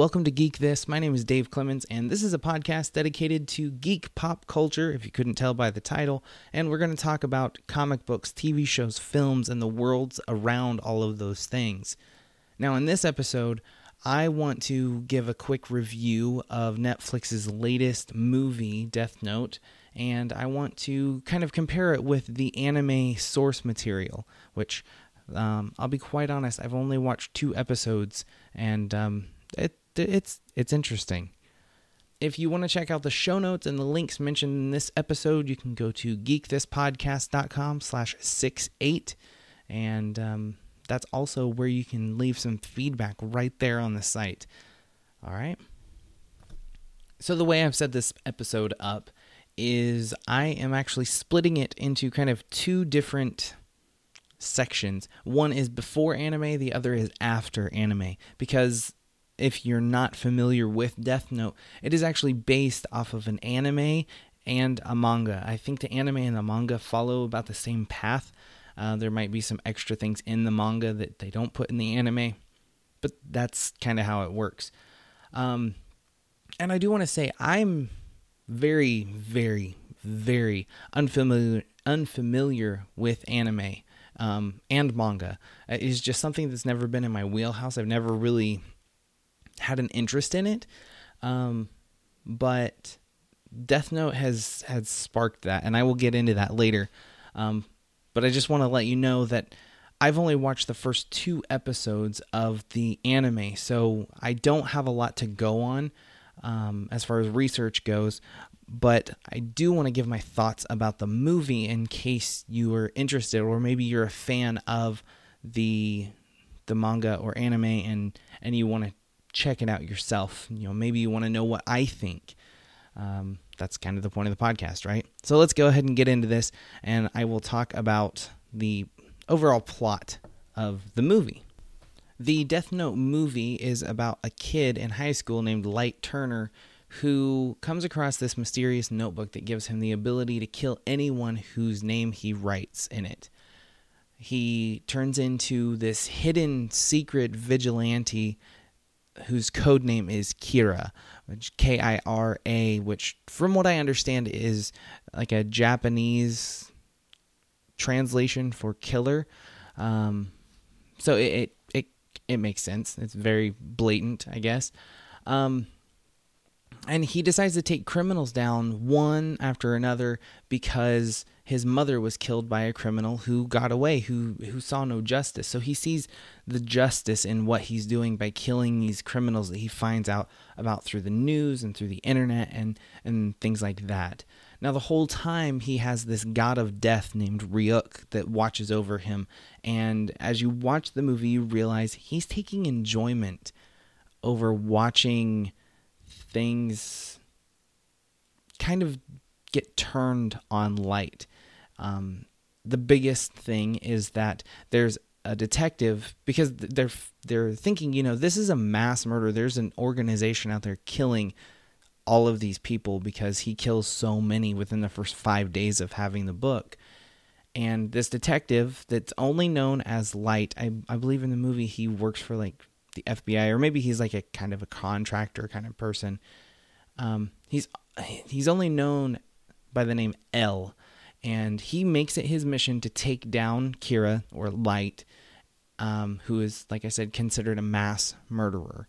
Welcome to Geek This. My name is Dave Clements, and this is a podcast dedicated to geek pop culture, if you couldn't tell by the title. And we're going to talk about comic books, TV shows, films, and the worlds around all of those things. Now, in this episode, I want to give a quick review of Netflix's latest movie, Death Note, and I want to kind of compare it with the anime source material, which um, I'll be quite honest, I've only watched two episodes, and um, it it's it's interesting. If you want to check out the show notes and the links mentioned in this episode, you can go to geekthispodcast.com slash six eight, and um, that's also where you can leave some feedback right there on the site. All right. So the way I've set this episode up is I am actually splitting it into kind of two different sections. One is before anime, the other is after anime because if you're not familiar with Death Note, it is actually based off of an anime and a manga. I think the anime and the manga follow about the same path. Uh, there might be some extra things in the manga that they don't put in the anime, but that's kind of how it works. Um, and I do want to say I'm very, very, very unfamiliar unfamiliar with anime um, and manga. It is just something that's never been in my wheelhouse. I've never really had an interest in it. Um, but Death Note has has sparked that, and I will get into that later. Um, but I just want to let you know that I've only watched the first two episodes of the anime, so I don't have a lot to go on um, as far as research goes. But I do want to give my thoughts about the movie in case you are interested, or maybe you're a fan of the the manga or anime, and and you want to check it out yourself. You know, maybe you want to know what I think. Um, that's kind of the point of the podcast, right? So let's go ahead and get into this, and I will talk about the overall plot of the movie. The Death Note movie is about a kid in high school named Light Turner who comes across this mysterious notebook that gives him the ability to kill anyone whose name he writes in it. He turns into this hidden secret vigilante whose code name is Kira, which K I R A, which from what I understand is like a Japanese translation for killer. Um, so it, it it it makes sense. It's very blatant, I guess. Um, and he decides to take criminals down one after another because his mother was killed by a criminal who got away, who who saw no justice. So he sees the justice in what he's doing by killing these criminals that he finds out about through the news and through the internet and and things like that. Now the whole time he has this god of death named Ryuk that watches over him and as you watch the movie you realize he's taking enjoyment over watching things kind of get turned on light um, the biggest thing is that there's a detective because they're they're thinking, you know, this is a mass murder. There's an organization out there killing all of these people because he kills so many within the first 5 days of having the book. And this detective that's only known as Light, I I believe in the movie he works for like the FBI or maybe he's like a kind of a contractor kind of person. Um, he's he's only known by the name L and he makes it his mission to take down Kira or Light, um, who is, like I said, considered a mass murderer,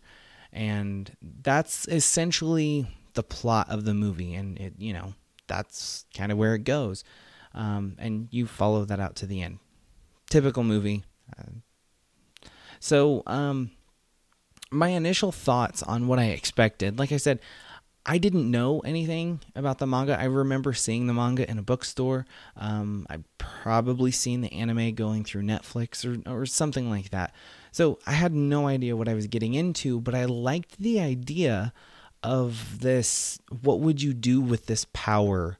and that's essentially the plot of the movie, and it, you know, that's kind of where it goes, um, and you follow that out to the end. Typical movie. Uh, so, um, my initial thoughts on what I expected, like I said, I didn't know anything about the manga. I remember seeing the manga in a bookstore. Um, I'd probably seen the anime going through Netflix or, or something like that. So I had no idea what I was getting into, but I liked the idea of this what would you do with this power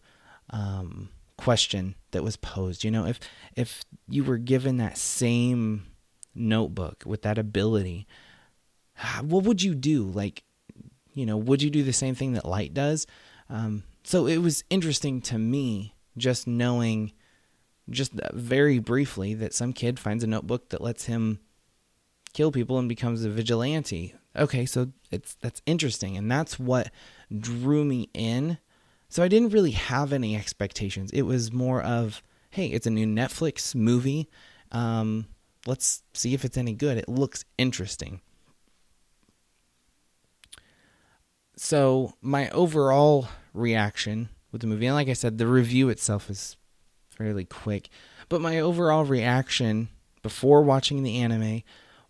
um, question that was posed. You know, if if you were given that same notebook with that ability, what would you do? Like, you know, would you do the same thing that light does? Um, so it was interesting to me just knowing, just very briefly, that some kid finds a notebook that lets him kill people and becomes a vigilante. Okay, so it's that's interesting, and that's what drew me in so I didn't really have any expectations. It was more of, hey, it's a new Netflix movie. Um, let's see if it's any good. It looks interesting. So my overall reaction with the movie, and like I said, the review itself is fairly quick, but my overall reaction before watching the anime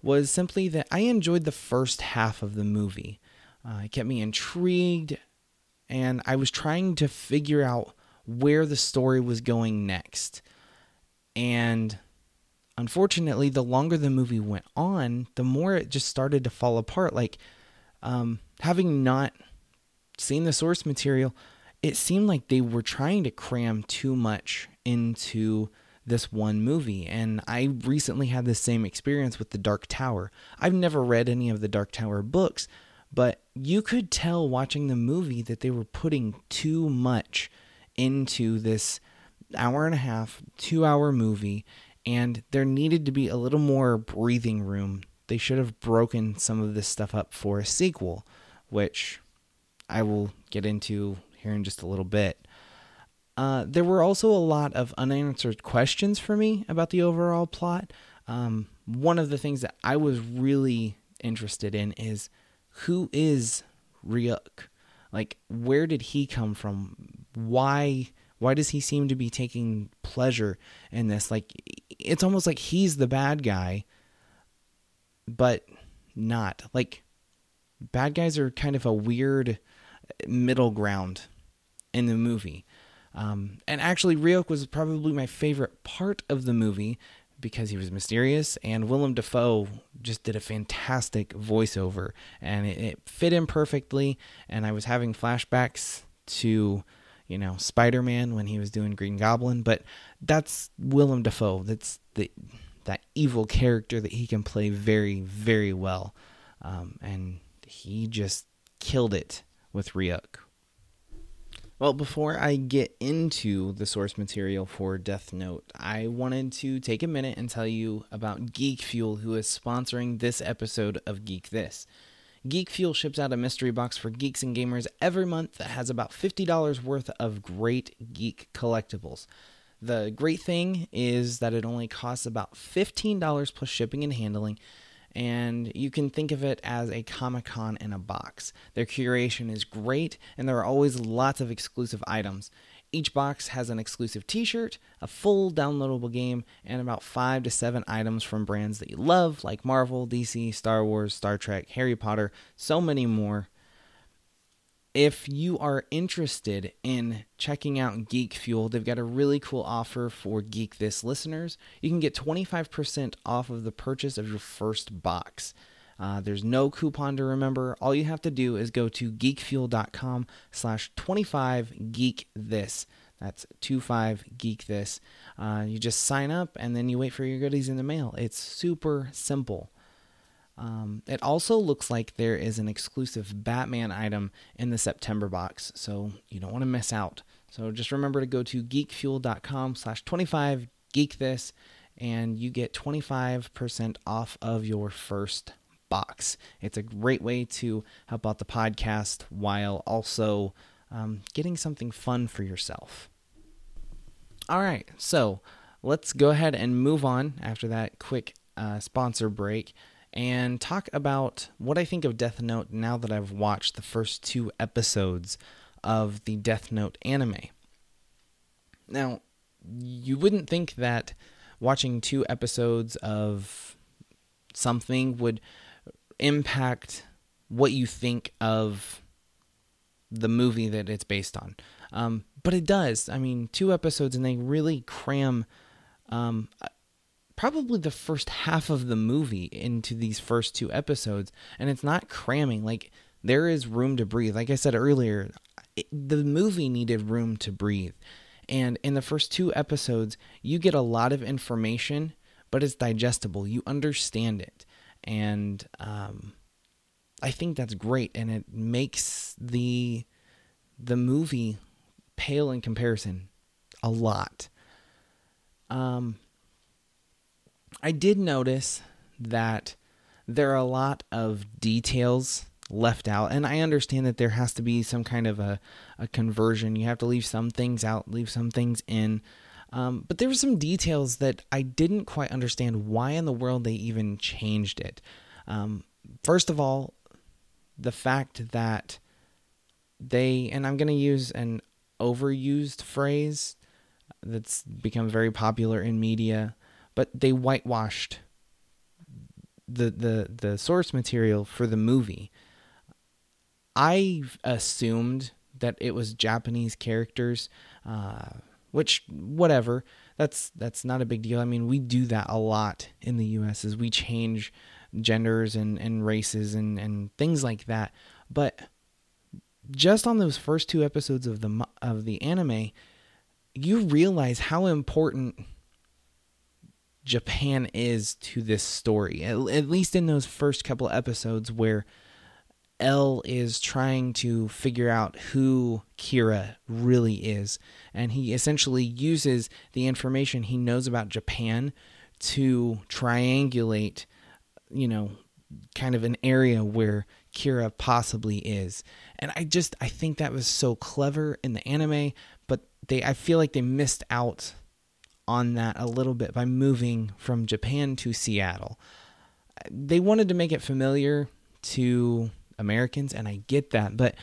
was simply that I enjoyed the first half of the movie. Uh, it kept me intrigued and I was trying to figure out where the story was going next. And unfortunately, the longer the movie went on, the more it just started to fall apart. Like, um, having not seen the source material, it seemed like they were trying to cram too much into this one movie. And I recently had the same experience with The Dark Tower. I've never read any of the Dark Tower books, but you could tell watching the movie that they were putting too much into this hour and a half, two hour movie, and there needed to be a little more breathing room. They should have broken some of this stuff up for a sequel, which I will get into here in just a little bit. Uh, there were also a lot of unanswered questions for me about the overall plot. Um, one of the things that I was really interested in is who is Ryuk? Like, where did he come from? Why? Why does he seem to be taking pleasure in this? Like, it's almost like he's the bad guy, but not. Like, bad guys are kind of a weird middle ground in the movie. Um, and actually, Ryuk was probably my favorite part of the movie because he was mysterious, and Willem Dafoe just did a fantastic voiceover, and it, it fit in perfectly. And I was having flashbacks to, you know, Spider Man when he was doing Green Goblin, but that's Willem Dafoe. That's the that evil character that he can play very, very well, um, and he just killed it with Ryuk. Well, before I get into the source material for Death Note, I wanted to take a minute and tell you about Geek Fuel, who is sponsoring this episode of Geek This. Geek Fuel ships out a mystery box for geeks and gamers every month that has about $50 worth of great geek collectibles. The great thing is that it only costs about $15 plus shipping and handling, and you can think of it as a Comic Con in a box. Their curation is great, and there are always lots of exclusive items. Each box has an exclusive t shirt, a full downloadable game, and about five to seven items from brands that you love, like Marvel, DC, Star Wars, Star Trek, Harry Potter, so many more if you are interested in checking out Geek Fuel, they've got a really cool offer for Geek This listeners. You can get 25% off of the purchase of your first box. Uh, there's no coupon to remember. All you have to do is go to geekfuel.com slash 25 geek this. That's 25 geek this. Uh, you just sign up and then you wait for your goodies in the mail. It's super simple. Um, it also looks like there is an exclusive Batman item in the September box, so you don't want to miss out. So just remember to go to geekfuel.com slash 25 geek this and you get 25% off of your first box. It's a great way to help out the podcast while also um, getting something fun for yourself. All right, so let's go ahead and move on after that quick uh, sponsor break and talk about what I think of Death Note now that I've watched the first two episodes of the Death Note anime. Now, you wouldn't think that watching two episodes of something would impact what you think of the movie that it's based on. Um, but it does. I mean, two episodes and they really cram um, probably the first half of the movie into these first two episodes and it's not cramming like there is room to breathe. Like I said earlier, it, the movie needed room to breathe. And in the first two episodes, you get a lot of information, but it's digestible. You understand it. And um, I think that's great. And it makes the the movie pale in comparison a lot. Um, I did notice that there are a lot of details left out. And I understand that there has to be some kind of a, a conversion. You have to leave some things out, leave some things in. Um, but there were some details that I didn't quite understand why in the world they even changed it. Um, first of all, the fact that they, and I'm going to use an overused phrase that's become very popular in media, but they whitewashed the the the source material for the movie. I assumed that it was Japanese characters, uh, which whatever. That's that's not a big deal. I mean, we do that a lot in the U.S. Is we change genders and, and races and, and things like that. But just on those first two episodes of the of the anime, you realize how important Japan is to this story. At, at least in those first couple episodes where L is trying to figure out who Kira really is. And he essentially uses the information he knows about Japan to triangulate, you know, kind of an area where Kira possibly is. And I just I think that was so clever in the anime, but they I feel like they missed out on that a little bit by moving from Japan to Seattle. They wanted to make it familiar to Americans, and I get that, but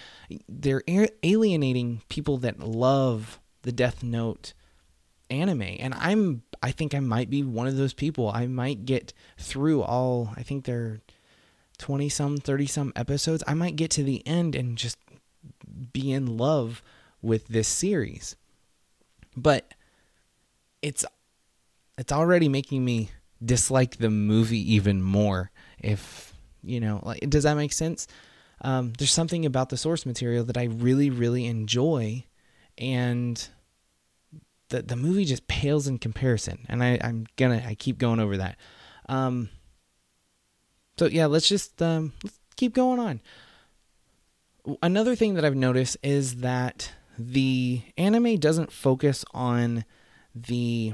they're alienating people that love the Death Note anime, and I'm I think I might be one of those people. I might get through all. I think they're twenty some, thirty some episodes. I might get to the end and just be in love with this series, but it's it's already making me dislike the movie even more if you know like does that make sense? Um, there's something about the source material that i really really enjoy and the the movie just pales in comparison and i i'm gonna i keep going over that. Um so yeah let's just um let's keep going on. Another thing that i've noticed is that the anime doesn't focus on the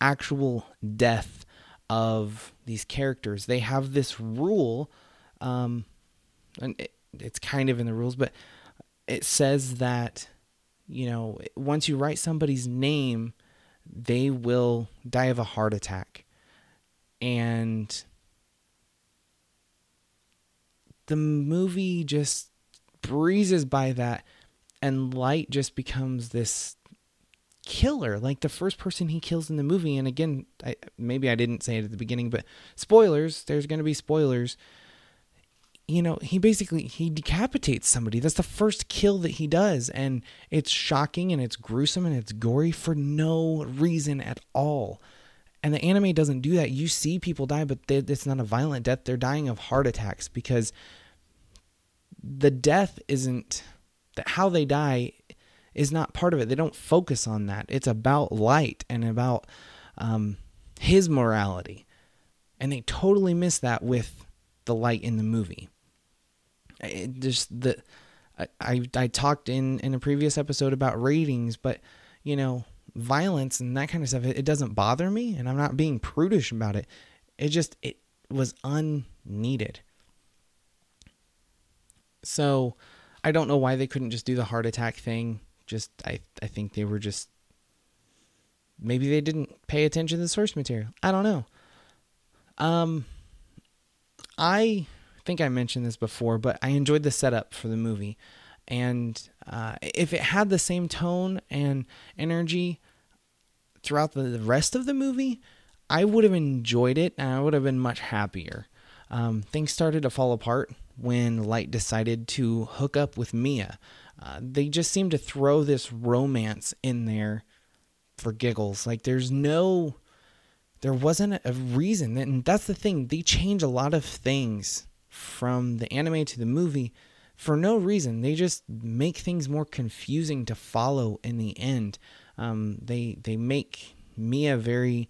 actual death of these characters. They have this rule, um, and it, it's kind of in the rules, but it says that you know once you write somebody's name, they will die of a heart attack, and the movie just breezes by that, and light just becomes this killer, like the first person he kills in the movie. And again, I, maybe I didn't say it at the beginning, but spoilers. There's going to be spoilers. You know, he basically he decapitates somebody. That's the first kill that he does, and it's shocking and it's gruesome and it's gory for no reason at all. And the anime doesn't do that. You see people die, but they, it's not a violent death. They're dying of heart attacks because the death isn't that how they die is not part of it. They don't focus on that. It's about light and about um, his morality. And they totally miss that with the light in the movie. It just the I, I, I talked in in a previous episode about ratings, but you know violence and that kind of stuff it, it doesn't bother me, and I'm not being prudish about it. It just it was unneeded. So I don't know why they couldn't just do the heart attack thing just I I think they were just maybe they didn't pay attention to the source material. I don't know. Um I think I mentioned this before, but I enjoyed the setup for the movie. And uh, if it had the same tone and energy throughout the rest of the movie, I would have enjoyed it and I would have been much happier. Um, things started to fall apart when Light decided to hook up with Mia. Uh, they just seem to throw this romance in there for giggles. Like there's no, there wasn't a reason. And that's the thing. They change a lot of things from the anime to the movie for no reason. They just make things more confusing to follow in the end. Um, they they make Mia very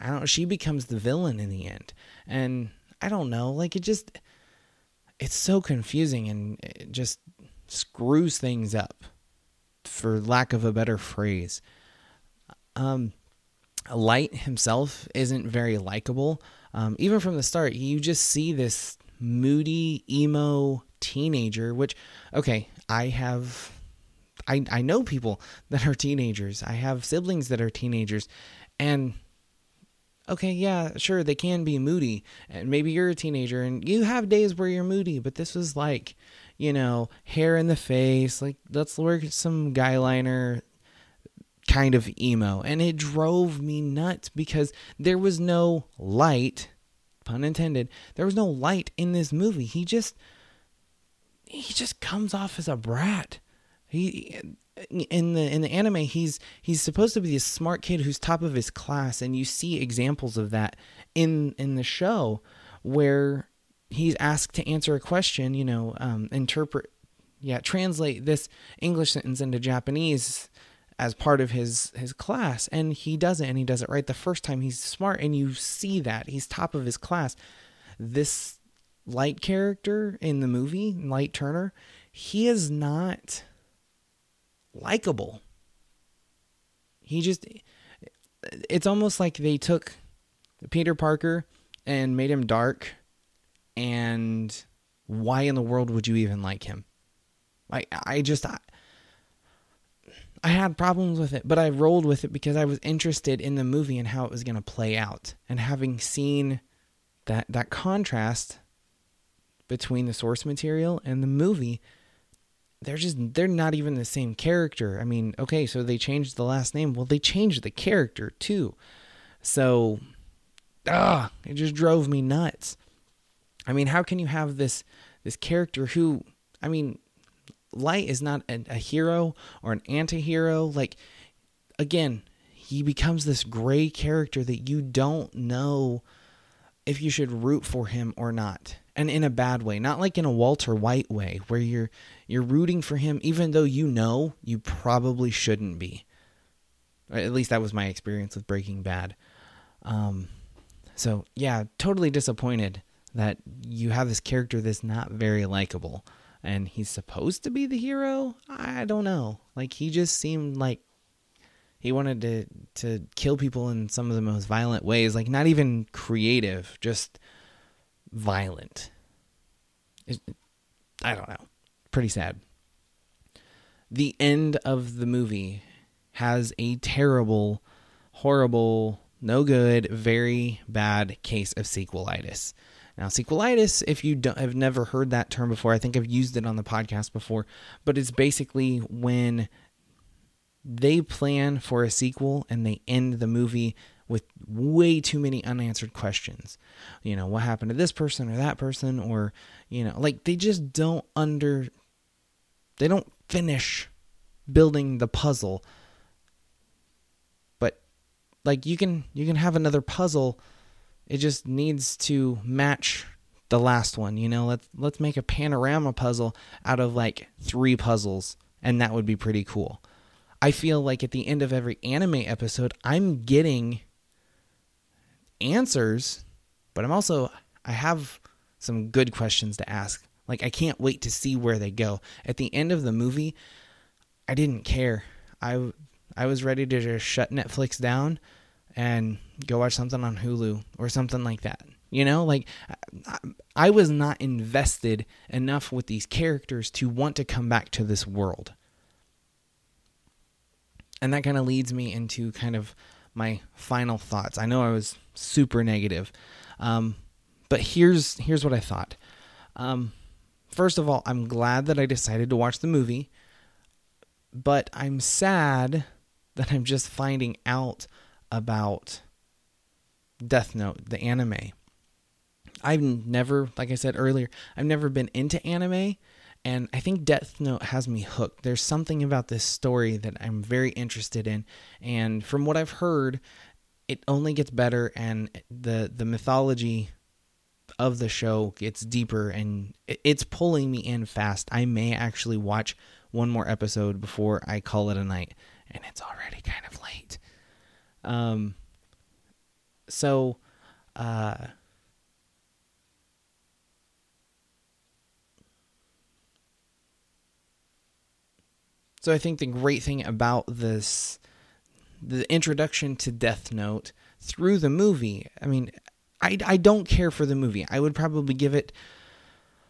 I don't know, she becomes the villain in the end. And I don't know, like it just it's so confusing and it just screws things up for lack of a better phrase. Um Light himself isn't very likable. Um, even from the start, you just see this moody, emo teenager, which, okay, I have I, I know people that are teenagers. I have siblings that are teenagers. And okay, yeah, sure, they can be moody. And maybe you're a teenager and you have days where you're moody, but this was like, you know, hair in the face, like let's work some guy liner kind of emo. And it drove me nuts because there was no light, pun intended, there was no light in this movie. He just he just comes off as a brat. He in the in the anime he's he's supposed to be this smart kid who's top of his class and you see examples of that in in the show where he's asked to answer a question you know um, interpret yeah translate this english sentence into japanese as part of his his class and he does it and he does it right the first time. He's smart and you see that. He's top of his class. This light character in the movie light turner he is not likable. He just it's almost like they took Peter Parker and made him dark and why in the world would you even like him? I I just I, I had problems with it, but I rolled with it because I was interested in the movie and how it was going to play out. And having seen that that contrast between the source material and the movie, they're just they're not even the same character. I mean, okay, so they changed the last name. Well, they changed the character too. So ah, it just drove me nuts. I mean, how can you have this this character who I mean, Light is not a, a hero or an anti-hero. Like again, he becomes this gray character that you don't know if you should root for him or not and in a bad way not like in a walter white way where you're you're rooting for him even though you know you probably shouldn't be. At least that was my experience with breaking bad. Um, so yeah totally disappointed that you have this character that's not very likable and he's supposed to be the hero? I don't know. Like he just seemed like he wanted to to kill people in some of the most violent ways like not even creative just violent. I don't know. Pretty sad. The end of the movie has a terrible, horrible, no good, very bad case of sequelitis. Now, sequelitis, if you have never heard that term before, I think I've used it on the podcast before, but it's basically when they plan for a sequel and they end the movie with way too many unanswered questions. You know, what happened to this person or that person or, you know, like they just don't under they don't finish building the puzzle. But like you can you can have another puzzle it just needs to match the last one, you know? Let's let's make a panorama puzzle out of like 3 puzzles and that would be pretty cool. I feel like at the end of every anime episode, I'm getting answers, but I'm also I have some good questions to ask. Like I can't wait to see where they go. At the end of the movie, I didn't care. I I was ready to just shut Netflix down and go watch something on Hulu or something like that. You know, like I, was not invested enough with these characters to want to come back to this world. And that kind of leads me into kind of my final thoughts. I know I was super negative, um, but here's here's what I thought. Um, first of all, I'm glad that I decided to watch the movie, but I'm sad that I'm just finding out about Death Note, the anime. I've never, like I said earlier, I've never been into anime, and I think Death Note has me hooked. There's something about this story that I'm very interested in. And from what I've heard, it only gets better and the the mythology of the show gets deeper and it's pulling me in fast. I may actually watch one more episode before I call it a night, and it's already kind of late. Um, so, uh, so I think the great thing about this, the introduction to Death Note through the movie, I mean, I, I don't care for the movie. I would probably give it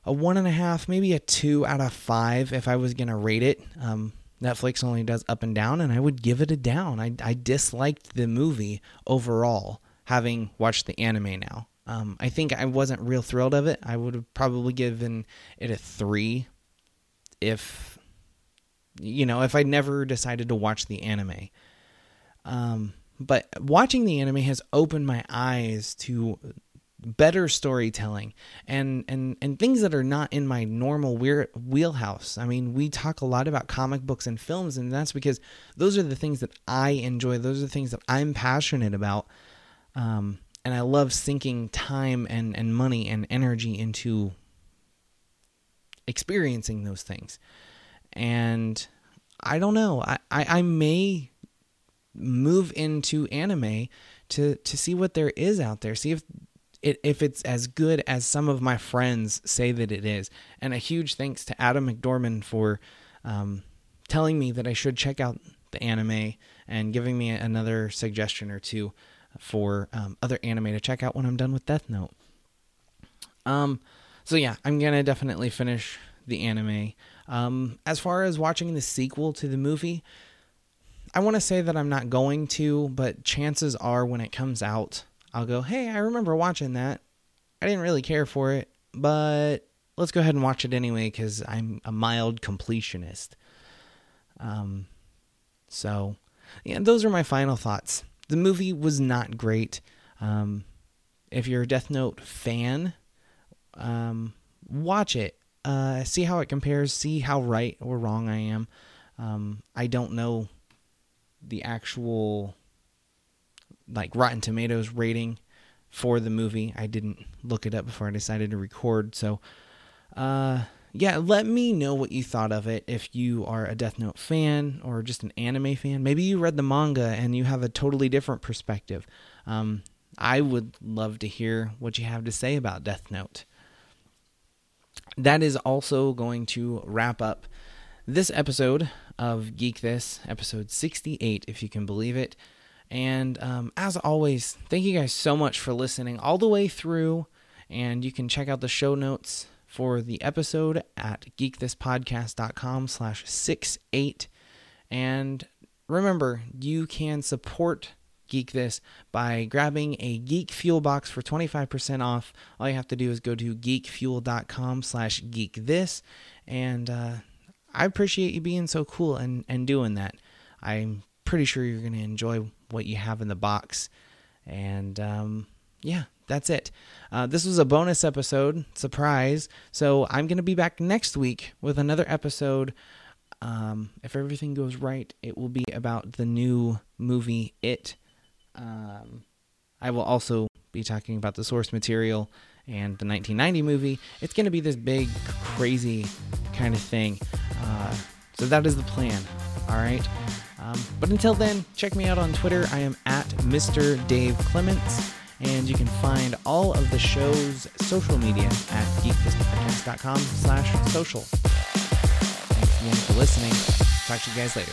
a one and a half, maybe a two out of five if I was gonna rate it. Um, Netflix only does up and down, and I would give it a down. I, I disliked the movie overall, having watched the anime now. Um, I think I wasn't real thrilled of it. I would have probably given it a three if, you know, if I never decided to watch the anime. Um, but watching the anime has opened my eyes to better storytelling and and and things that are not in my normal wheelhouse. I mean, we talk a lot about comic books and films and that's because those are the things that I enjoy. Those are the things that I'm passionate about. Um, and I love sinking time and and money and energy into experiencing those things. And I don't know. I, I, I may move into anime to to see what there is out there. See if it, if it's as good as some of my friends say that it is. And a huge thanks to Adam McDorman for um, telling me that I should check out the anime and giving me another suggestion or two for um, other anime to check out when I'm done with Death Note. Um, so yeah, I'm gonna definitely finish the anime. Um, as far as watching the sequel to the movie, I want to say that I'm not going to, but chances are when it comes out, I'll go, hey, I remember watching that. I didn't really care for it, but let's go ahead and watch it anyway because I'm a mild completionist. Um, so, yeah, those are my final thoughts. The movie was not great. Um, if you're a Death Note fan, um, watch it. Uh, see how it compares. See how right or wrong I am. Um, I don't know the actual like Rotten Tomatoes rating for the movie. I didn't look it up before I decided to record. So, uh, yeah, let me know what you thought of it. If you are a Death Note fan or just an anime fan, maybe you read the manga and you have a totally different perspective. Um, I would love to hear what you have to say about Death Note. That is also going to wrap up this episode of Geek This, episode 68, if you can believe it. And um, as always, thank you guys so much for listening all the way through. And you can check out the show notes for the episode at geekthispodcast.com slash 68. And remember, you can support Geek This by grabbing a Geek Fuel box for 25% off. All you have to do is go to geekfuel.com slash geek this. And uh, I appreciate you being so cool and, and doing that. I'm pretty sure you're going to enjoy what you have in the box. And um, yeah, that's it. Uh, this was a bonus episode, surprise. So I'm going to be back next week with another episode. Um, if everything goes right, it will be about the new movie It. Um, I will also be talking about the source material and the 1990 movie. It's going to be this big, crazy kind of thing. Uh, so that is the plan. All right. Um, but until then, check me out on Twitter. I am at Mr. Dave Clements, and you can find all of the show's social media at geekthispodcast.com slash social. Thanks again for listening. Talk to you guys later.